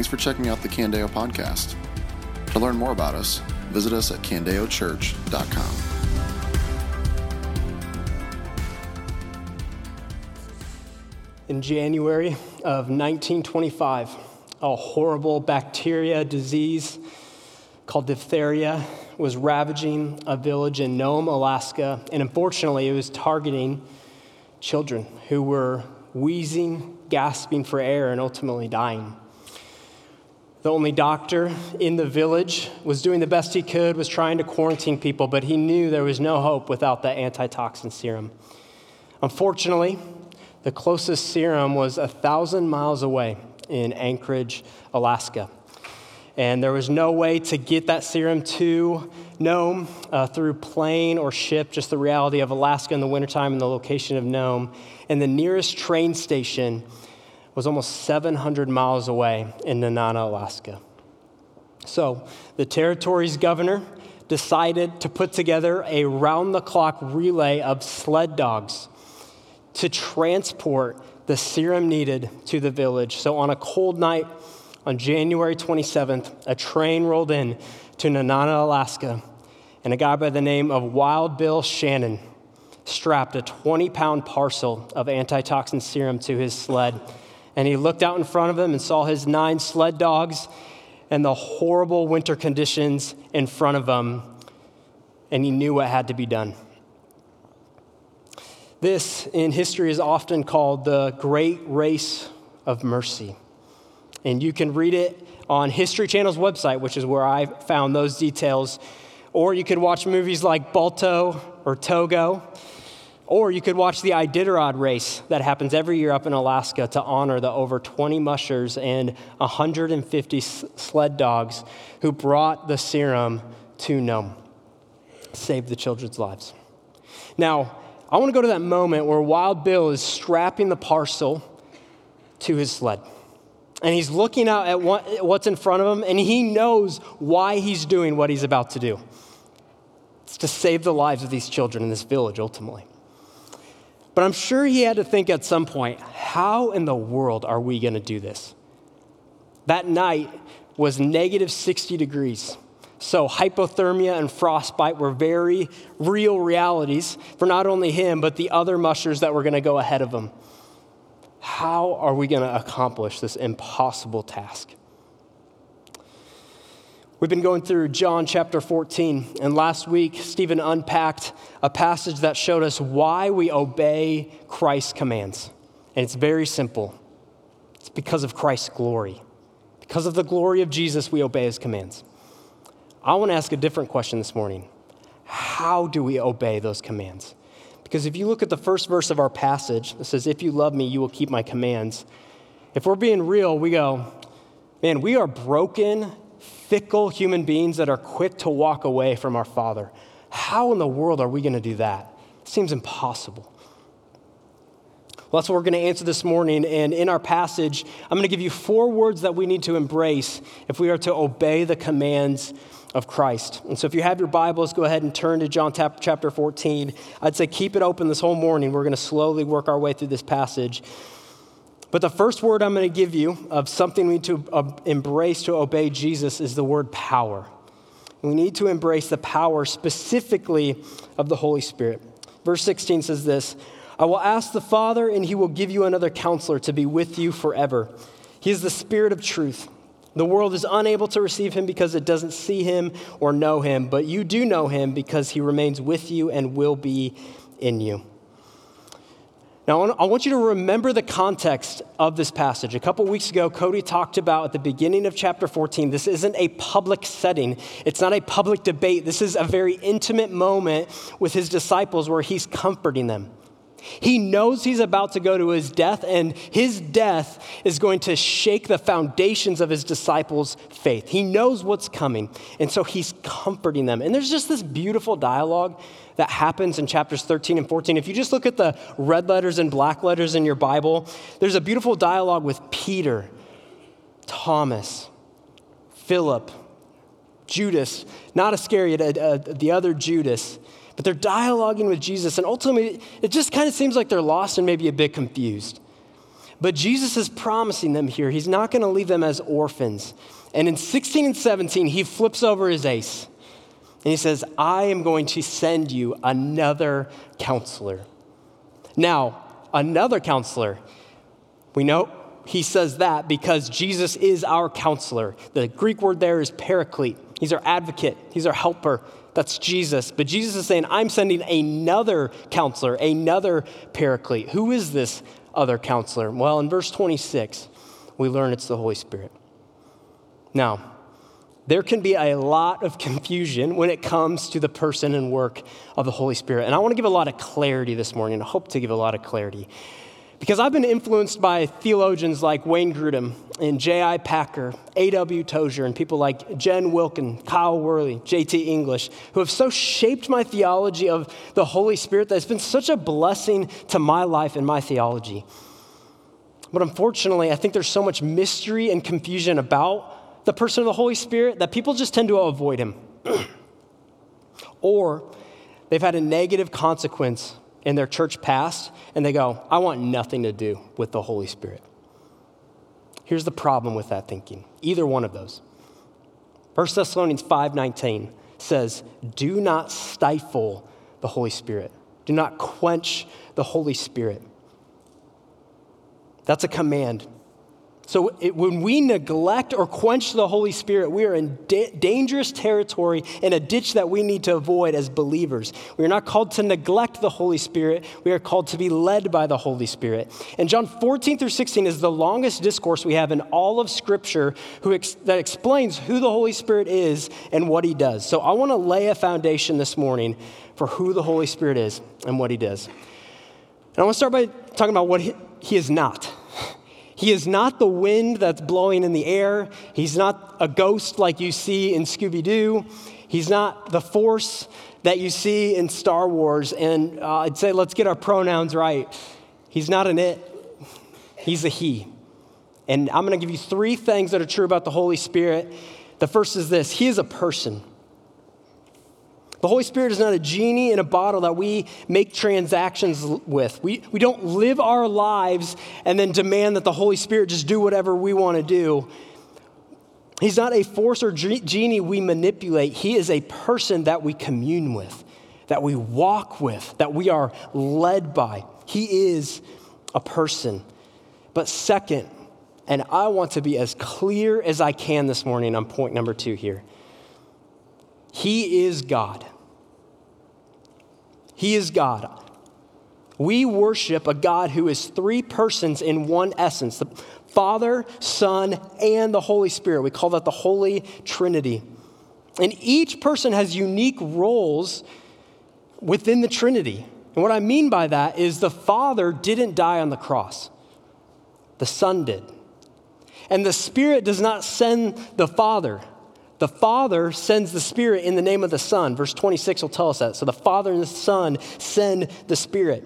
Thanks for checking out the Candeo podcast. To learn more about us, visit us at candeochurch.com. In January of 1925, a horrible bacteria disease called diphtheria was ravaging a village in Nome, Alaska, and unfortunately, it was targeting children who were wheezing, gasping for air, and ultimately dying. The only doctor in the village was doing the best he could, was trying to quarantine people, but he knew there was no hope without the antitoxin serum. Unfortunately, the closest serum was a thousand miles away in Anchorage, Alaska. And there was no way to get that serum to Nome uh, through plane or ship, just the reality of Alaska in the wintertime and the location of Nome. And the nearest train station was almost 700 miles away in Nenana, Alaska. So the territory's governor decided to put together a round the clock relay of sled dogs to transport the serum needed to the village. So on a cold night on January 27th, a train rolled in to Nenana, Alaska, and a guy by the name of Wild Bill Shannon strapped a 20 pound parcel of antitoxin serum to his sled. And he looked out in front of him and saw his nine sled dogs and the horrible winter conditions in front of him. And he knew what had to be done. This in history is often called the Great Race of Mercy. And you can read it on History Channel's website, which is where I found those details. Or you could watch movies like Balto or Togo. Or you could watch the Iditarod race that happens every year up in Alaska to honor the over 20 mushers and 150 sled dogs who brought the serum to Nome, saved the children's lives. Now, I want to go to that moment where Wild Bill is strapping the parcel to his sled. And he's looking out at what's in front of him, and he knows why he's doing what he's about to do. It's to save the lives of these children in this village, ultimately. But I'm sure he had to think at some point how in the world are we going to do this? That night was negative 60 degrees. So, hypothermia and frostbite were very real realities for not only him, but the other mushers that were going to go ahead of him. How are we going to accomplish this impossible task? We've been going through John chapter 14, and last week, Stephen unpacked a passage that showed us why we obey Christ's commands. And it's very simple it's because of Christ's glory. Because of the glory of Jesus, we obey his commands. I want to ask a different question this morning. How do we obey those commands? Because if you look at the first verse of our passage, it says, If you love me, you will keep my commands. If we're being real, we go, Man, we are broken, fickle human beings that are quick to walk away from our Father. How in the world are we going to do that? It seems impossible. Well, that's what we're going to answer this morning. And in our passage, I'm going to give you four words that we need to embrace if we are to obey the commands of Christ. And so if you have your Bibles, go ahead and turn to John chapter 14. I'd say keep it open this whole morning. We're going to slowly work our way through this passage. But the first word I'm going to give you of something we need to uh, embrace to obey Jesus is the word power. We need to embrace the power specifically of the Holy Spirit. Verse 16 says this I will ask the Father, and he will give you another counselor to be with you forever. He is the Spirit of truth. The world is unable to receive him because it doesn't see him or know him, but you do know him because he remains with you and will be in you. Now, I want you to remember the context of this passage. A couple weeks ago, Cody talked about at the beginning of chapter 14, this isn't a public setting, it's not a public debate. This is a very intimate moment with his disciples where he's comforting them. He knows he's about to go to his death, and his death is going to shake the foundations of his disciples' faith. He knows what's coming, and so he's comforting them. And there's just this beautiful dialogue that happens in chapters 13 and 14. If you just look at the red letters and black letters in your Bible, there's a beautiful dialogue with Peter, Thomas, Philip, Judas, not Iscariot, uh, uh, the other Judas but they're dialoguing with Jesus, and ultimately, it just kind of seems like they're lost and maybe a bit confused. But Jesus is promising them here, he's not going to leave them as orphans. And in 16 and 17, he flips over his ace and he says, I am going to send you another counselor. Now, another counselor, we know he says that because Jesus is our counselor. The Greek word there is paraclete. He's our advocate, he's our helper. That's Jesus. But Jesus is saying, I'm sending another counselor, another paraclete. Who is this other counselor? Well, in verse 26, we learn it's the Holy Spirit. Now, there can be a lot of confusion when it comes to the person and work of the Holy Spirit. And I want to give a lot of clarity this morning. I hope to give a lot of clarity. Because I've been influenced by theologians like Wayne Grudem and J.I. Packer, A.W. Tozer, and people like Jen Wilkin, Kyle Worley, J.T. English, who have so shaped my theology of the Holy Spirit that it's been such a blessing to my life and my theology. But unfortunately, I think there's so much mystery and confusion about the person of the Holy Spirit that people just tend to avoid him. or they've had a negative consequence in their church past and they go, I want nothing to do with the Holy Spirit. Here's the problem with that thinking either one of those. 1 Thessalonians 5:19 says, "Do not stifle the Holy Spirit. Do not quench the Holy Spirit." That's a command. So it, when we neglect or quench the Holy Spirit, we are in da- dangerous territory in a ditch that we need to avoid as believers. We are not called to neglect the Holy Spirit. We are called to be led by the Holy Spirit. And John 14 through 16 is the longest discourse we have in all of Scripture ex- that explains who the Holy Spirit is and what he does. So I want to lay a foundation this morning for who the Holy Spirit is and what he does. And I want to start by talking about what he, he is not. He is not the wind that's blowing in the air. He's not a ghost like you see in Scooby Doo. He's not the force that you see in Star Wars. And uh, I'd say let's get our pronouns right. He's not an it, he's a he. And I'm going to give you three things that are true about the Holy Spirit. The first is this He is a person. The Holy Spirit is not a genie in a bottle that we make transactions with. We, we don't live our lives and then demand that the Holy Spirit just do whatever we want to do. He's not a force or genie we manipulate. He is a person that we commune with, that we walk with, that we are led by. He is a person. But second, and I want to be as clear as I can this morning on point number two here. He is God. He is God. We worship a God who is three persons in one essence the Father, Son, and the Holy Spirit. We call that the Holy Trinity. And each person has unique roles within the Trinity. And what I mean by that is the Father didn't die on the cross, the Son did. And the Spirit does not send the Father, the Father sends the Spirit in the name of the Son. Verse 26 will tell us that. So the Father and the Son send the Spirit.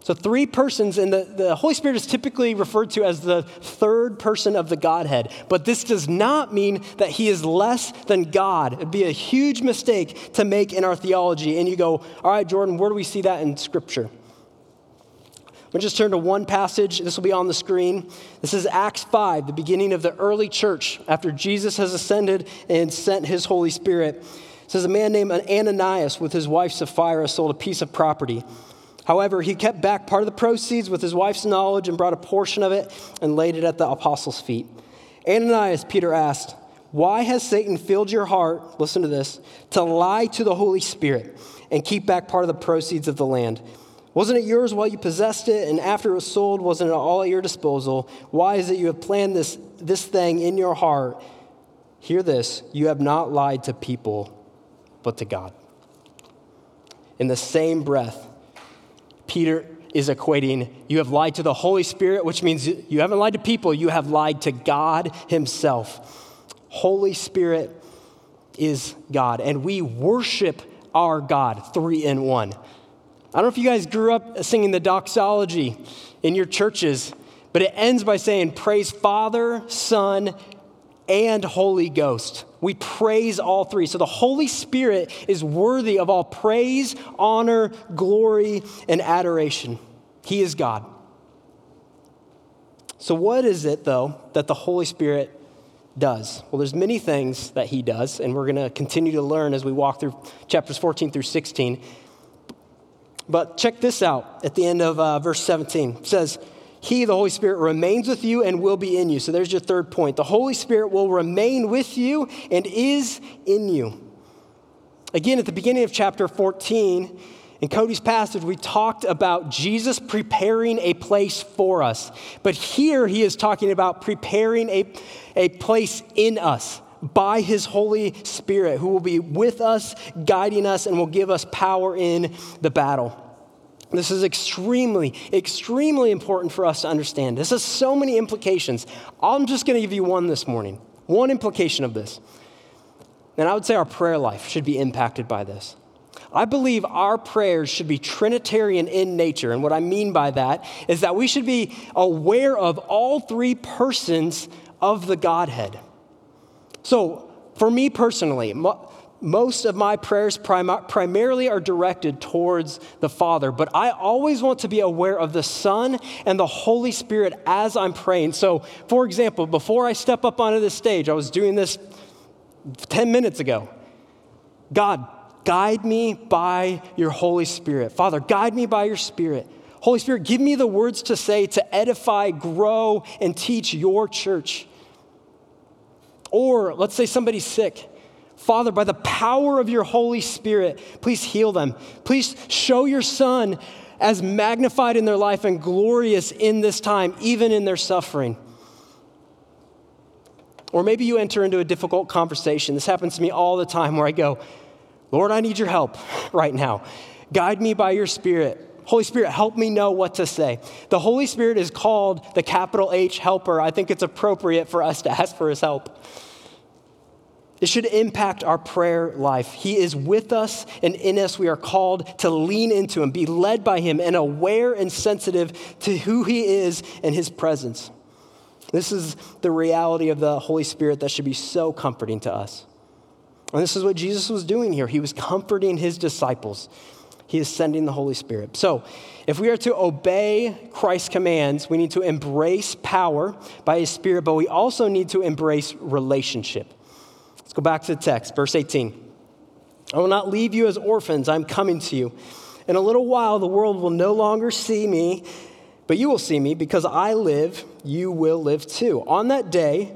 So, three persons, and the, the Holy Spirit is typically referred to as the third person of the Godhead. But this does not mean that he is less than God. It'd be a huge mistake to make in our theology. And you go, all right, Jordan, where do we see that in Scripture? We'll just turn to one passage. This will be on the screen. This is Acts 5, the beginning of the early church after Jesus has ascended and sent his Holy Spirit. It says, A man named Ananias with his wife Sapphira sold a piece of property. However, he kept back part of the proceeds with his wife's knowledge and brought a portion of it and laid it at the apostles' feet. Ananias, Peter asked, Why has Satan filled your heart, listen to this, to lie to the Holy Spirit and keep back part of the proceeds of the land? Wasn't it yours while you possessed it, and after it was sold, wasn't it all at your disposal? Why is it you have planned this, this thing in your heart? Hear this you have not lied to people, but to God. In the same breath, Peter is equating you have lied to the Holy Spirit, which means you haven't lied to people, you have lied to God Himself. Holy Spirit is God, and we worship our God, three in one. I don't know if you guys grew up singing the doxology in your churches, but it ends by saying, Praise Father, Son, and Holy Ghost. We praise all three. So the Holy Spirit is worthy of all praise, honor, glory, and adoration. He is God. So, what is it, though, that the Holy Spirit does? Well, there's many things that he does, and we're going to continue to learn as we walk through chapters 14 through 16. But check this out at the end of uh, verse 17. It says, He, the Holy Spirit, remains with you and will be in you. So there's your third point. The Holy Spirit will remain with you and is in you. Again, at the beginning of chapter 14, in Cody's passage, we talked about Jesus preparing a place for us. But here he is talking about preparing a, a place in us by his Holy Spirit, who will be with us, guiding us, and will give us power in the battle. This is extremely, extremely important for us to understand. This has so many implications. I'm just going to give you one this morning. One implication of this. And I would say our prayer life should be impacted by this. I believe our prayers should be Trinitarian in nature. And what I mean by that is that we should be aware of all three persons of the Godhead. So, for me personally, most of my prayers prim- primarily are directed towards the Father, but I always want to be aware of the Son and the Holy Spirit as I'm praying. So, for example, before I step up onto the stage, I was doing this 10 minutes ago. God, guide me by your Holy Spirit. Father, guide me by your Spirit. Holy Spirit, give me the words to say to edify, grow, and teach your church. Or let's say somebody's sick. Father, by the power of your Holy Spirit, please heal them. Please show your Son as magnified in their life and glorious in this time, even in their suffering. Or maybe you enter into a difficult conversation. This happens to me all the time where I go, Lord, I need your help right now. Guide me by your Spirit. Holy Spirit, help me know what to say. The Holy Spirit is called the capital H helper. I think it's appropriate for us to ask for his help. It should impact our prayer life. He is with us, and in us, we are called to lean into Him, be led by Him, and aware and sensitive to who He is and His presence. This is the reality of the Holy Spirit that should be so comforting to us. And this is what Jesus was doing here. He was comforting His disciples. He is sending the Holy Spirit. So, if we are to obey Christ's commands, we need to embrace power by His Spirit, but we also need to embrace relationship. Go back to the text, verse 18. I will not leave you as orphans, I'm coming to you. In a little while, the world will no longer see me, but you will see me because I live, you will live too. On that day,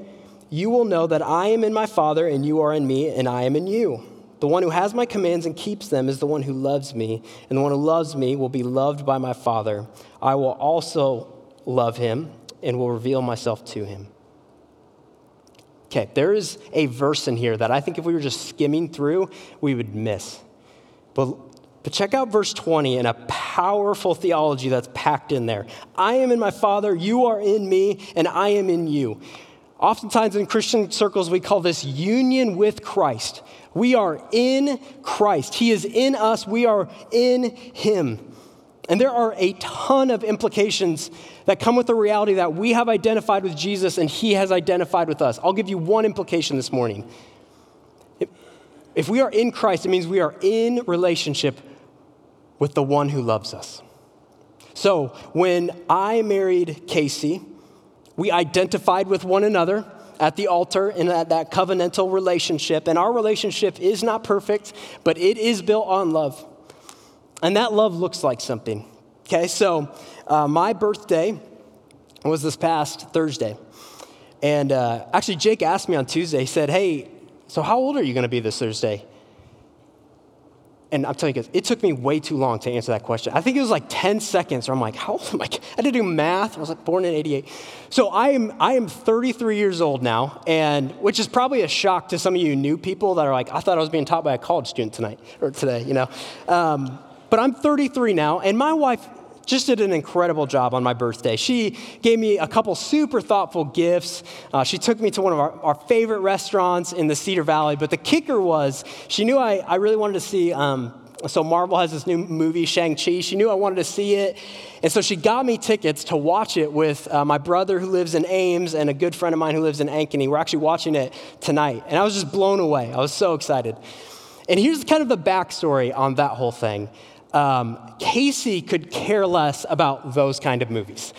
you will know that I am in my Father, and you are in me, and I am in you. The one who has my commands and keeps them is the one who loves me, and the one who loves me will be loved by my Father. I will also love him and will reveal myself to him. Okay, there is a verse in here that I think if we were just skimming through, we would miss. But, but check out verse 20 and a powerful theology that's packed in there. I am in my Father, you are in me, and I am in you. Oftentimes in Christian circles, we call this union with Christ. We are in Christ. He is in us, we are in Him. And there are a ton of implications that come with the reality that we have identified with Jesus and he has identified with us. I'll give you one implication this morning. If, we are in Christ, it means we are in relationship with the one who loves us. So when I married Casey, we identified with one another at the altar in that, that covenantal relationship. And our relationship is not perfect, but it is built on love. And that love looks like something. Okay, so uh, my birthday was this past Thursday. And uh, actually, Jake asked me on Tuesday, he said, Hey, so how old are you going to be this Thursday? And I'm telling you, it took me way too long to answer that question. I think it was like 10 seconds, or I'm like, how old am I? I to do math. I was like born in 88. So I am, I am 33 years old now, and which is probably a shock to some of you new people that are like, I thought I was being taught by a college student tonight, or today, you know. Um, but I'm 33 now, and my wife just did an incredible job on my birthday. She gave me a couple super thoughtful gifts. Uh, she took me to one of our, our, favorite restaurants in the Cedar Valley. But the kicker was, she knew I, I really wanted to see. Um, so Marvel has this new movie, Shang-Chi. She knew I wanted to see it. And so she got me tickets to watch it with uh, my brother who lives in Ames and a good friend of mine who lives in Ankeny. We're actually watching it tonight. And I was just blown away. I was so excited. And here's kind of the backstory on that whole thing um, Casey could care less about those kind of movies.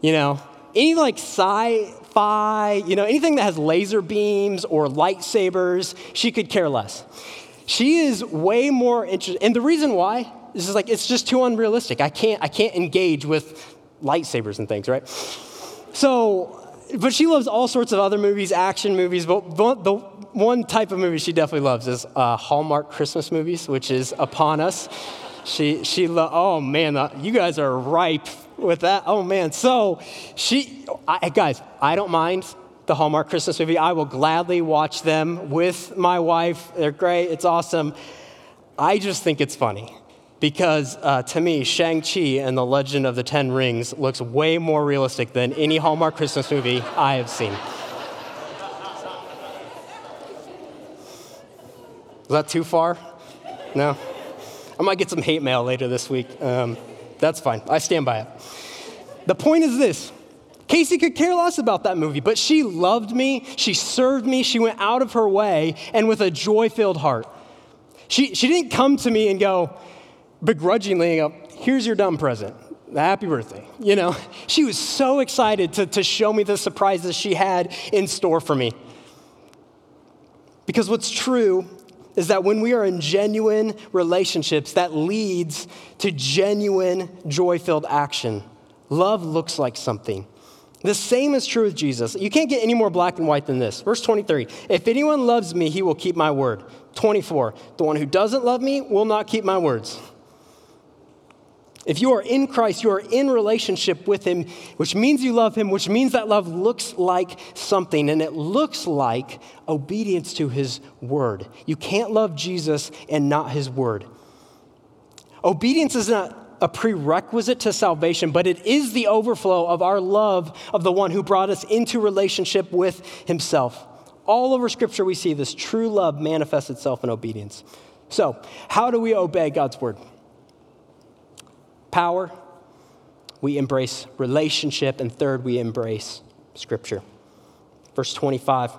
You know, any like sci-fi, you know, anything that has laser beams or lightsabers, she could care less. She is way more interested, and the reason why is like it's just too unrealistic. I can't I can't engage with lightsabers and things, right? So, but she loves all sorts of other movies, action movies. But the one type of movie she definitely loves is uh, Hallmark Christmas movies, which is upon us. She she lo- oh man, uh, you guys are ripe with that. Oh man, so she I, guys, I don't mind the Hallmark Christmas movie. I will gladly watch them with my wife. They're great. It's awesome. I just think it's funny because uh, to me, Shang-Chi and the Legend of the Ten Rings looks way more realistic than any Hallmark Christmas movie I have seen. Is that too far? No? I might get some hate mail later this week. Um, that's fine. I stand by it. The point is this Casey could care less about that movie, but she loved me, she served me, she went out of her way, and with a joy filled heart. She, she didn't come to me and go, begrudgingly, go, here's your dumb present. Happy birthday. You know, she was so excited to, to show me the surprises she had in store for me. Because what's true is that when we are in genuine relationships, that leads to genuine joy filled action. Love looks like something. The same is true with Jesus. You can't get any more black and white than this. Verse 23 If anyone loves me, he will keep my word. 24 The one who doesn't love me will not keep my words. If you are in Christ, you are in relationship with Him, which means you love Him, which means that love looks like something, and it looks like obedience to His word. You can't love Jesus and not His word. Obedience is not a prerequisite to salvation, but it is the overflow of our love of the one who brought us into relationship with Himself. All over Scripture, we see this true love manifests itself in obedience. So, how do we obey God's word? Power, we embrace relationship, and third, we embrace scripture. Verse 25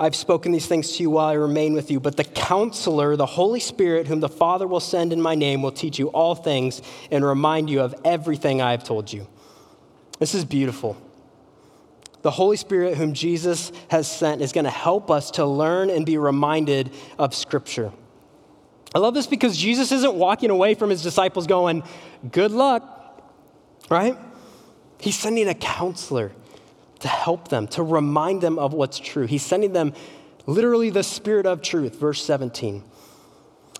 I've spoken these things to you while I remain with you, but the counselor, the Holy Spirit, whom the Father will send in my name, will teach you all things and remind you of everything I have told you. This is beautiful. The Holy Spirit, whom Jesus has sent, is going to help us to learn and be reminded of Scripture. I love this because Jesus isn't walking away from his disciples going, Good luck, right? He's sending a counselor to help them, to remind them of what's true. He's sending them literally the Spirit of truth, verse 17.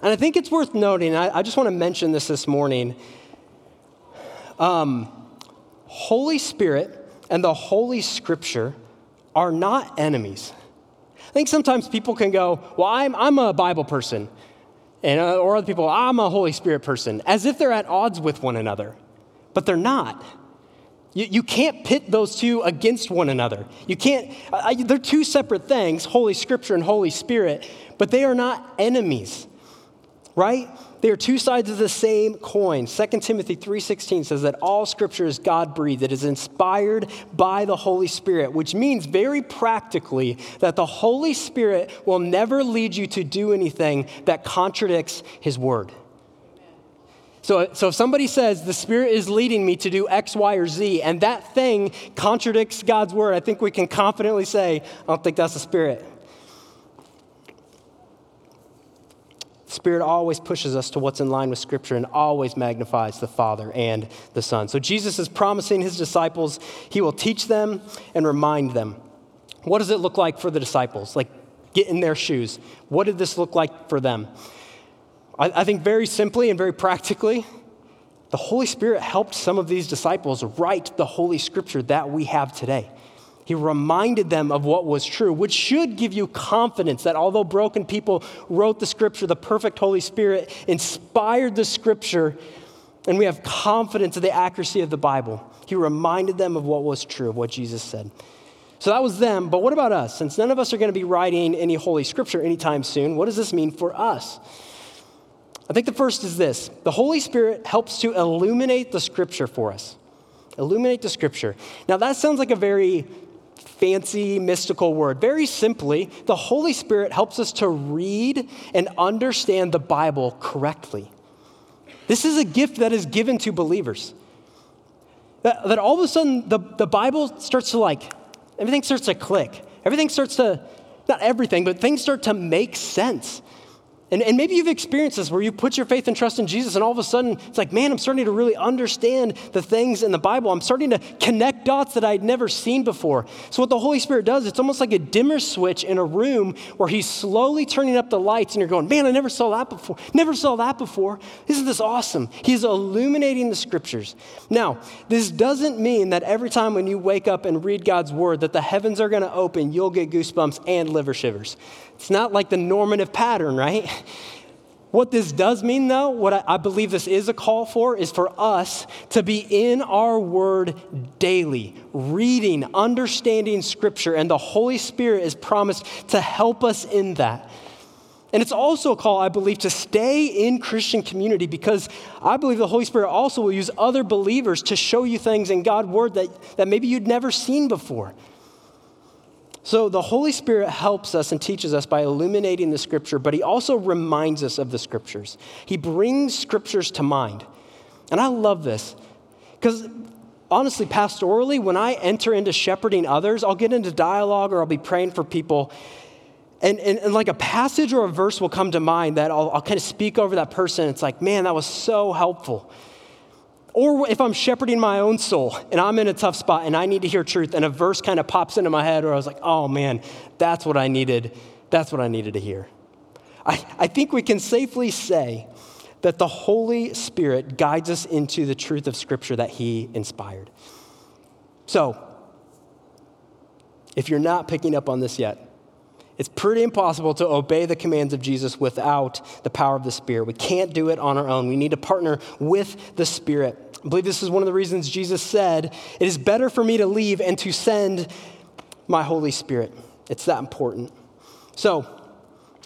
And I think it's worth noting, I, I just want to mention this this morning. Um, Holy Spirit and the Holy Scripture are not enemies. I think sometimes people can go, Well, I'm, I'm a Bible person and, uh, or other people, I'm a Holy Spirit person, as if they're at odds with one another. But they're not. You, you can't pit those two against one another. You can't, they're two separate things, Holy Scripture and Holy Spirit, but they are not enemies, right? They are two sides of the same coin. 2 Timothy 3:16 says that all scripture is God-breathed. It is inspired by the Holy Spirit, which means very practically that the Holy Spirit will never lead you to do anything that contradicts his word. So, so if somebody says the Spirit is leading me to do X, Y, or Z, and that thing contradicts God's word, I think we can confidently say, I don't think that's the Spirit. Spirit always pushes us to what's in line with Scripture and always magnifies the Father and the Son. So Jesus is promising his disciples he will teach them and remind them. What does it look like for the disciples? Like, get in their shoes. What did this look like for them? I, I think very simply and very practically, the Holy Spirit helped some of these disciples write the Holy Scripture that we have today. He reminded them of what was true, which should give you confidence that although broken people wrote the scripture, the perfect Holy Spirit inspired the scripture, and we have confidence of the accuracy of the Bible. He reminded them of what was true, of what Jesus said. So that was them, but what about us? Since none of us are going to be writing any Holy Scripture anytime soon, what does this mean for us? I think the first is this the Holy Spirit helps to illuminate the Scripture for us. Illuminate the Scripture. Now, that sounds like a very fancy mystical word. Very simply, the Holy Spirit helps us to read and understand the Bible correctly. This is a gift that is given to believers. That, that all of a sudden the, the Bible starts to like, everything starts to click. Everything starts to, not everything, but things start to make sense. And, and maybe you've experienced this where you put your faith and trust in Jesus, and all of a sudden it's like, man, I'm starting to really understand the things in the Bible. I'm starting to connect dots that I'd never seen before. So, what the Holy Spirit does, it's almost like a dimmer switch in a room where He's slowly turning up the lights, and you're going, man, I never saw that before. Never saw that before. Isn't this awesome? He's illuminating the scriptures. Now, this doesn't mean that every time when you wake up and read God's word that the heavens are going to open, you'll get goosebumps and liver shivers. It's not like the normative pattern, right? What this does mean, though, what I, believe this is a call for, is for us to be in our word daily, reading, understanding scripture, and the Holy Spirit is promised to help us in that. And it's also a call, I believe, to stay in Christian community because I believe the Holy Spirit also will use other believers to show you things in God's word that, that maybe you'd never seen before. So the Holy Spirit helps us and teaches us by illuminating the scripture, but he also reminds us of the scriptures. He brings scriptures to mind. And I love this because honestly, pastorally, when I enter into shepherding others, I'll get into dialogue or I'll be praying for people. And, and, and, like a passage or a verse will come to mind that I'll, I'll kind of speak over that person. It's like, man, that was so helpful. Or if I'm shepherding my own soul and I'm in a tough spot and I need to hear truth and a verse kind of pops into my head, or I was like, oh man, that's what I needed. That's what I needed to hear. I, I think we can safely say that the Holy Spirit guides us into the truth of Scripture that He inspired. So, if you're not picking up on this yet, it's pretty impossible to obey the commands of Jesus without the power of the Spirit. We can't do it on our own. We need to partner with the Spirit. I believe this is one of the reasons Jesus said, It is better for me to leave and to send my Holy Spirit. It's that important. So,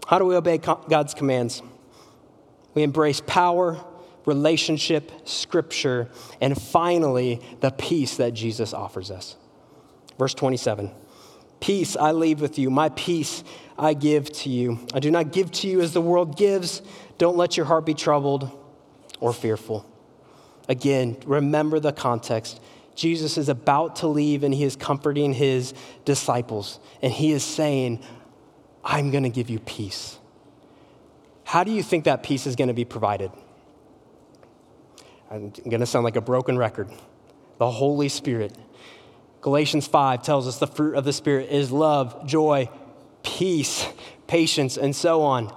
how do we obey God's commands? We embrace power, relationship, scripture, and finally, the peace that Jesus offers us. Verse 27. Peace I leave with you, my peace I give to you. I do not give to you as the world gives. Don't let your heart be troubled or fearful. Again, remember the context. Jesus is about to leave and he is comforting his disciples, and he is saying, I'm going to give you peace. How do you think that peace is going to be provided? I'm going to sound like a broken record. The Holy Spirit Galatians 5 tells us the fruit of the Spirit is love, joy, peace, patience, and so on.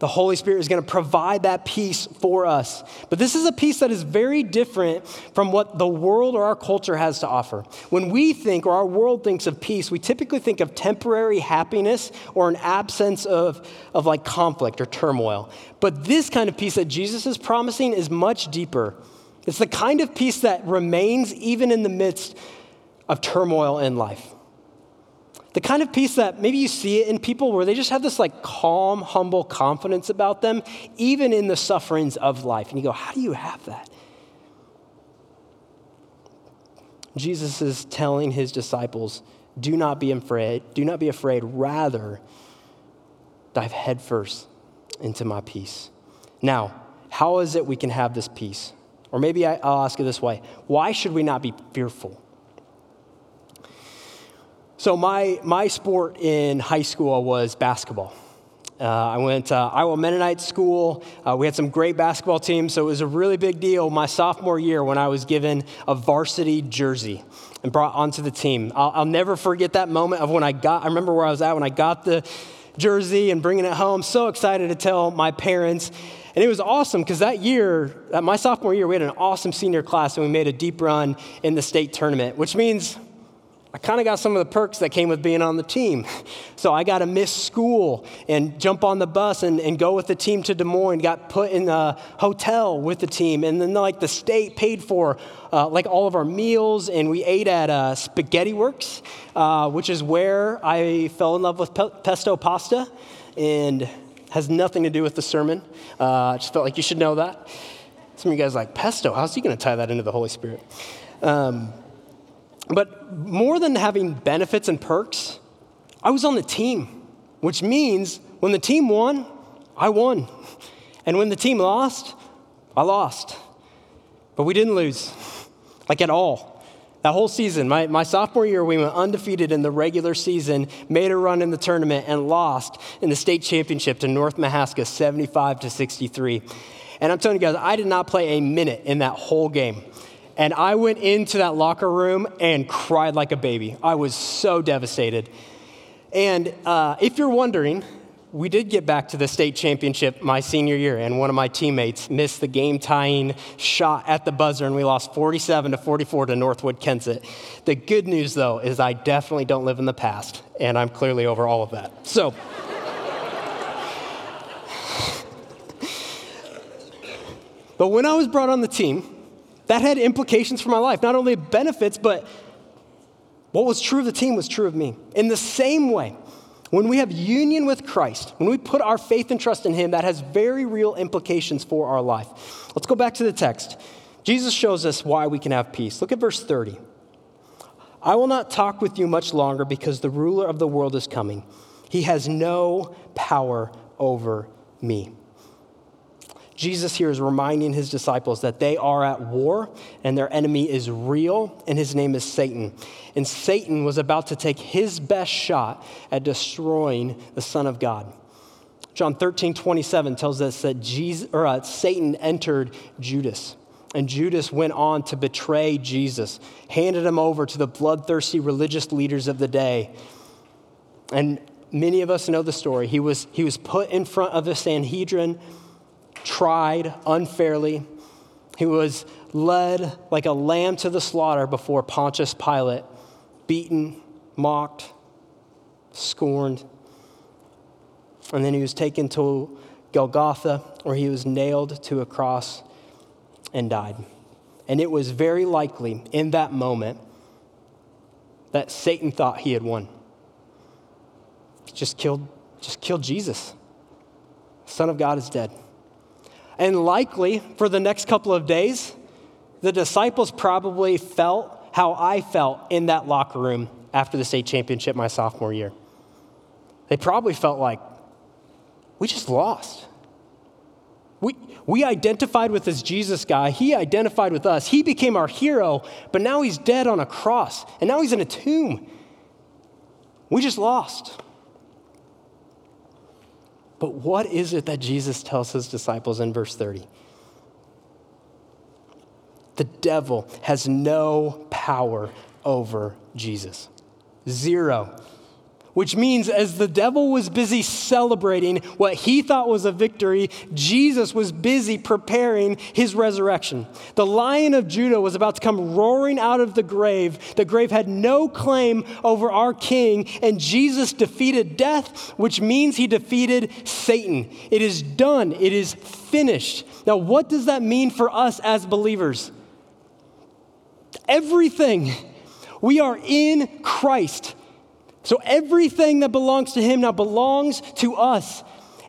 The Holy Spirit is going to provide that peace for us. But this is a peace that is very different from what the world or our culture has to offer. When we think, or our world thinks of peace, we typically think of temporary happiness or an absence of, of like conflict or turmoil. But this kind of peace that Jesus is promising is much deeper. It's the kind of peace that remains even in the midst of turmoil in life. The kind of peace that maybe you see it in people where they just have this like calm, humble confidence about them, even in the sufferings of life. And you go, how do you have that? Jesus is telling his disciples, do not be afraid, do not be afraid, rather dive headfirst into my peace. Now, how is it we can have this peace? Or maybe I'll ask it this way why should we not be fearful? So, my, my sport in high school was basketball. Uh, I went to Iowa Mennonite School. Uh, we had some great basketball teams, so it was a really big deal my sophomore year when I was given a varsity jersey and brought onto the team. I'll, I'll never forget that moment of when I got, I remember where I was at when I got the jersey and bringing it home. So excited to tell my parents. And it was awesome because that year, my sophomore year, we had an awesome senior class and we made a deep run in the state tournament, which means I kind of got some of the perks that came with being on the team. So I got to miss school and jump on the bus and, and go with the team to Des Moines, got put in a hotel with the team. And then, like, the state paid for uh, like all of our meals, and we ate at uh, Spaghetti Works, uh, which is where I fell in love with pe- pesto pasta and has nothing to do with the sermon. Uh, I just felt like you should know that. Some of you guys like, pesto, how's he going to tie that into the Holy Spirit? Um, but more than having benefits and perks, I was on the team, which means when the team won, I won. And when the team lost, I lost. But we didn't lose. like at all. That whole season, my, my sophomore year, we went undefeated in the regular season, made a run in the tournament, and lost in the state championship to North Mahaska 75 to 63. And I'm telling you guys, I did not play a minute in that whole game. And I went into that locker room and cried like a baby. I was so devastated. And uh, if you're wondering, we did get back to the state championship my senior year, and one of my teammates missed the game tying shot at the buzzer, and we lost 47 to 44 to Northwood Kensett. The good news, though, is I definitely don't live in the past, and I'm clearly over all of that. So, but when I was brought on the team, that had implications for my life, not only benefits, but what was true of the team was true of me. In the same way, when we have union with Christ, when we put our faith and trust in Him, that has very real implications for our life. Let's go back to the text. Jesus shows us why we can have peace. Look at verse 30. I will not talk with you much longer because the ruler of the world is coming. He has no power over me. Jesus here is reminding his disciples that they are at war and their enemy is real, and his name is Satan. And Satan was about to take his best shot at destroying the Son of God. John 13, 27 tells us that Jesus, or, uh, Satan entered Judas. And Judas went on to betray Jesus, handed him over to the bloodthirsty religious leaders of the day. And many of us know the story. He was, he was put in front of the Sanhedrin tried unfairly. He was led like a lamb to the slaughter before Pontius Pilate, beaten, mocked, scorned. And then he was taken to Golgotha, where he was nailed to a cross and died. And it was very likely in that moment that Satan thought he had won. Just killed, just killed Jesus. Son of God is dead. And likely for the next couple of days, the disciples probably felt how I felt in that locker room after the state championship my sophomore year. They probably felt like, we just lost. We, we identified with this Jesus guy. He identified with us. He became our hero, but now he's dead on a cross, and now he's in a tomb. We just lost. But what is it that Jesus tells his disciples in verse 30? The devil has no power over Jesus. Zero which means as the devil was busy celebrating what he thought was a victory, Jesus was busy preparing his resurrection. The lion of Judah was about to come roaring out of the grave. The grave had no claim over our king, and Jesus defeated death, which means he defeated Satan. It is done, it is finished. Now, what does that mean for us as believers? Everything. We are in Christ. So everything that belongs to him now belongs to us.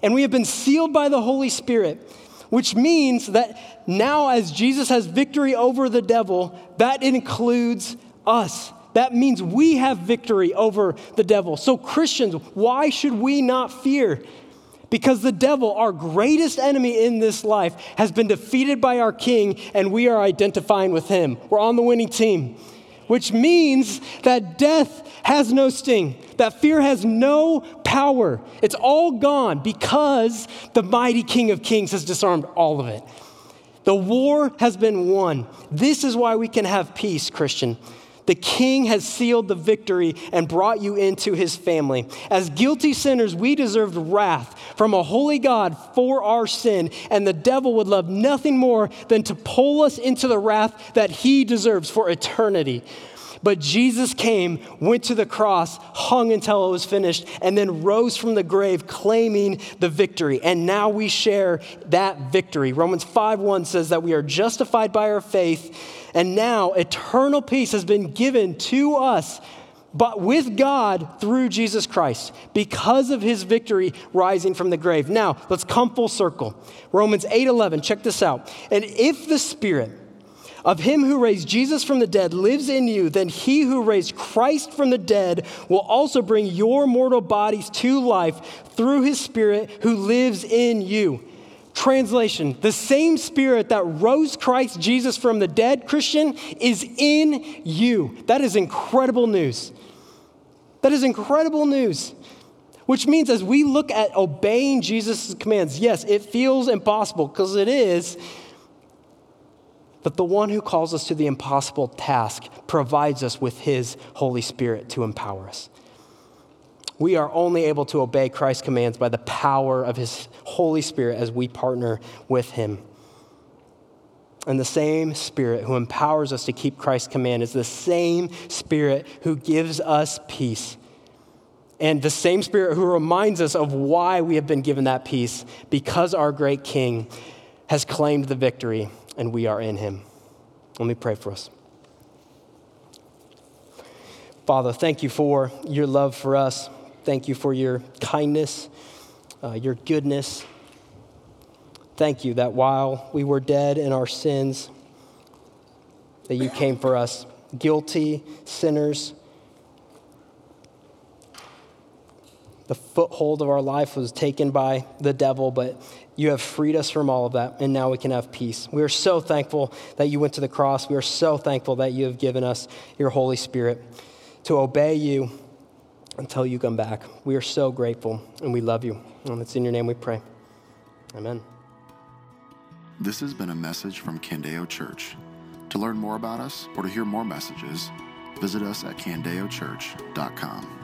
And we have been sealed by the Holy Spirit, which means that now, as Jesus has victory over the devil, that includes us. That means we have victory over the devil. So, Christians, why should we not fear? Because the devil, our greatest enemy in this life, has been defeated by our king, and we are identifying with him. We're on the winning team which means that death has no sting, that fear has no power. It's all gone because the mighty King of Kings has disarmed all of it. The war has been won. This is why we can have peace, Christian. The king has sealed the victory and brought you into his family. As guilty sinners, we deserved wrath from a holy God for our sin, and the devil would love nothing more than to pull us into the wrath that he deserves for eternity. But Jesus came, went to the cross, hung until it was finished, and then rose from the grave claiming the victory. And now we share that victory. Romans 5:1 says that we are justified by our faith, and now eternal peace has been given to us but with God through Jesus Christ because of his victory rising from the grave. Now, let's come full circle. Romans 8:11, check this out. And if the Spirit of him who raised Jesus from the dead lives in you, then he who raised Christ from the dead will also bring your mortal bodies to life through his Spirit who lives in you. Translation The same spirit that rose Christ Jesus from the dead, Christian, is in you. That is incredible news. That is incredible news. Which means as we look at obeying Jesus' commands, yes, it feels impossible because it is. But the one who calls us to the impossible task provides us with his Holy Spirit to empower us. We are only able to obey Christ's commands by the power of his Holy Spirit as we partner with him. And the same Spirit who empowers us to keep Christ's command is the same Spirit who gives us peace. And the same Spirit who reminds us of why we have been given that peace because our great King has claimed the victory and we are in him. Let me pray for us. Father, thank you for your love for us. Thank you for your kindness, uh, your goodness. Thank you that while we were dead in our sins, that you came for us, guilty sinners. The foothold of our life was taken by the devil, but you have freed us from all of that, and now we can have peace. We are so thankful that you went to the cross. We are so thankful that you have given us your Holy Spirit to obey you until you come back. We are so grateful, and we love you. And it's in your name we pray. Amen. This has been a message from Candeo Church. To learn more about us or to hear more messages, visit us at candeochurch.com.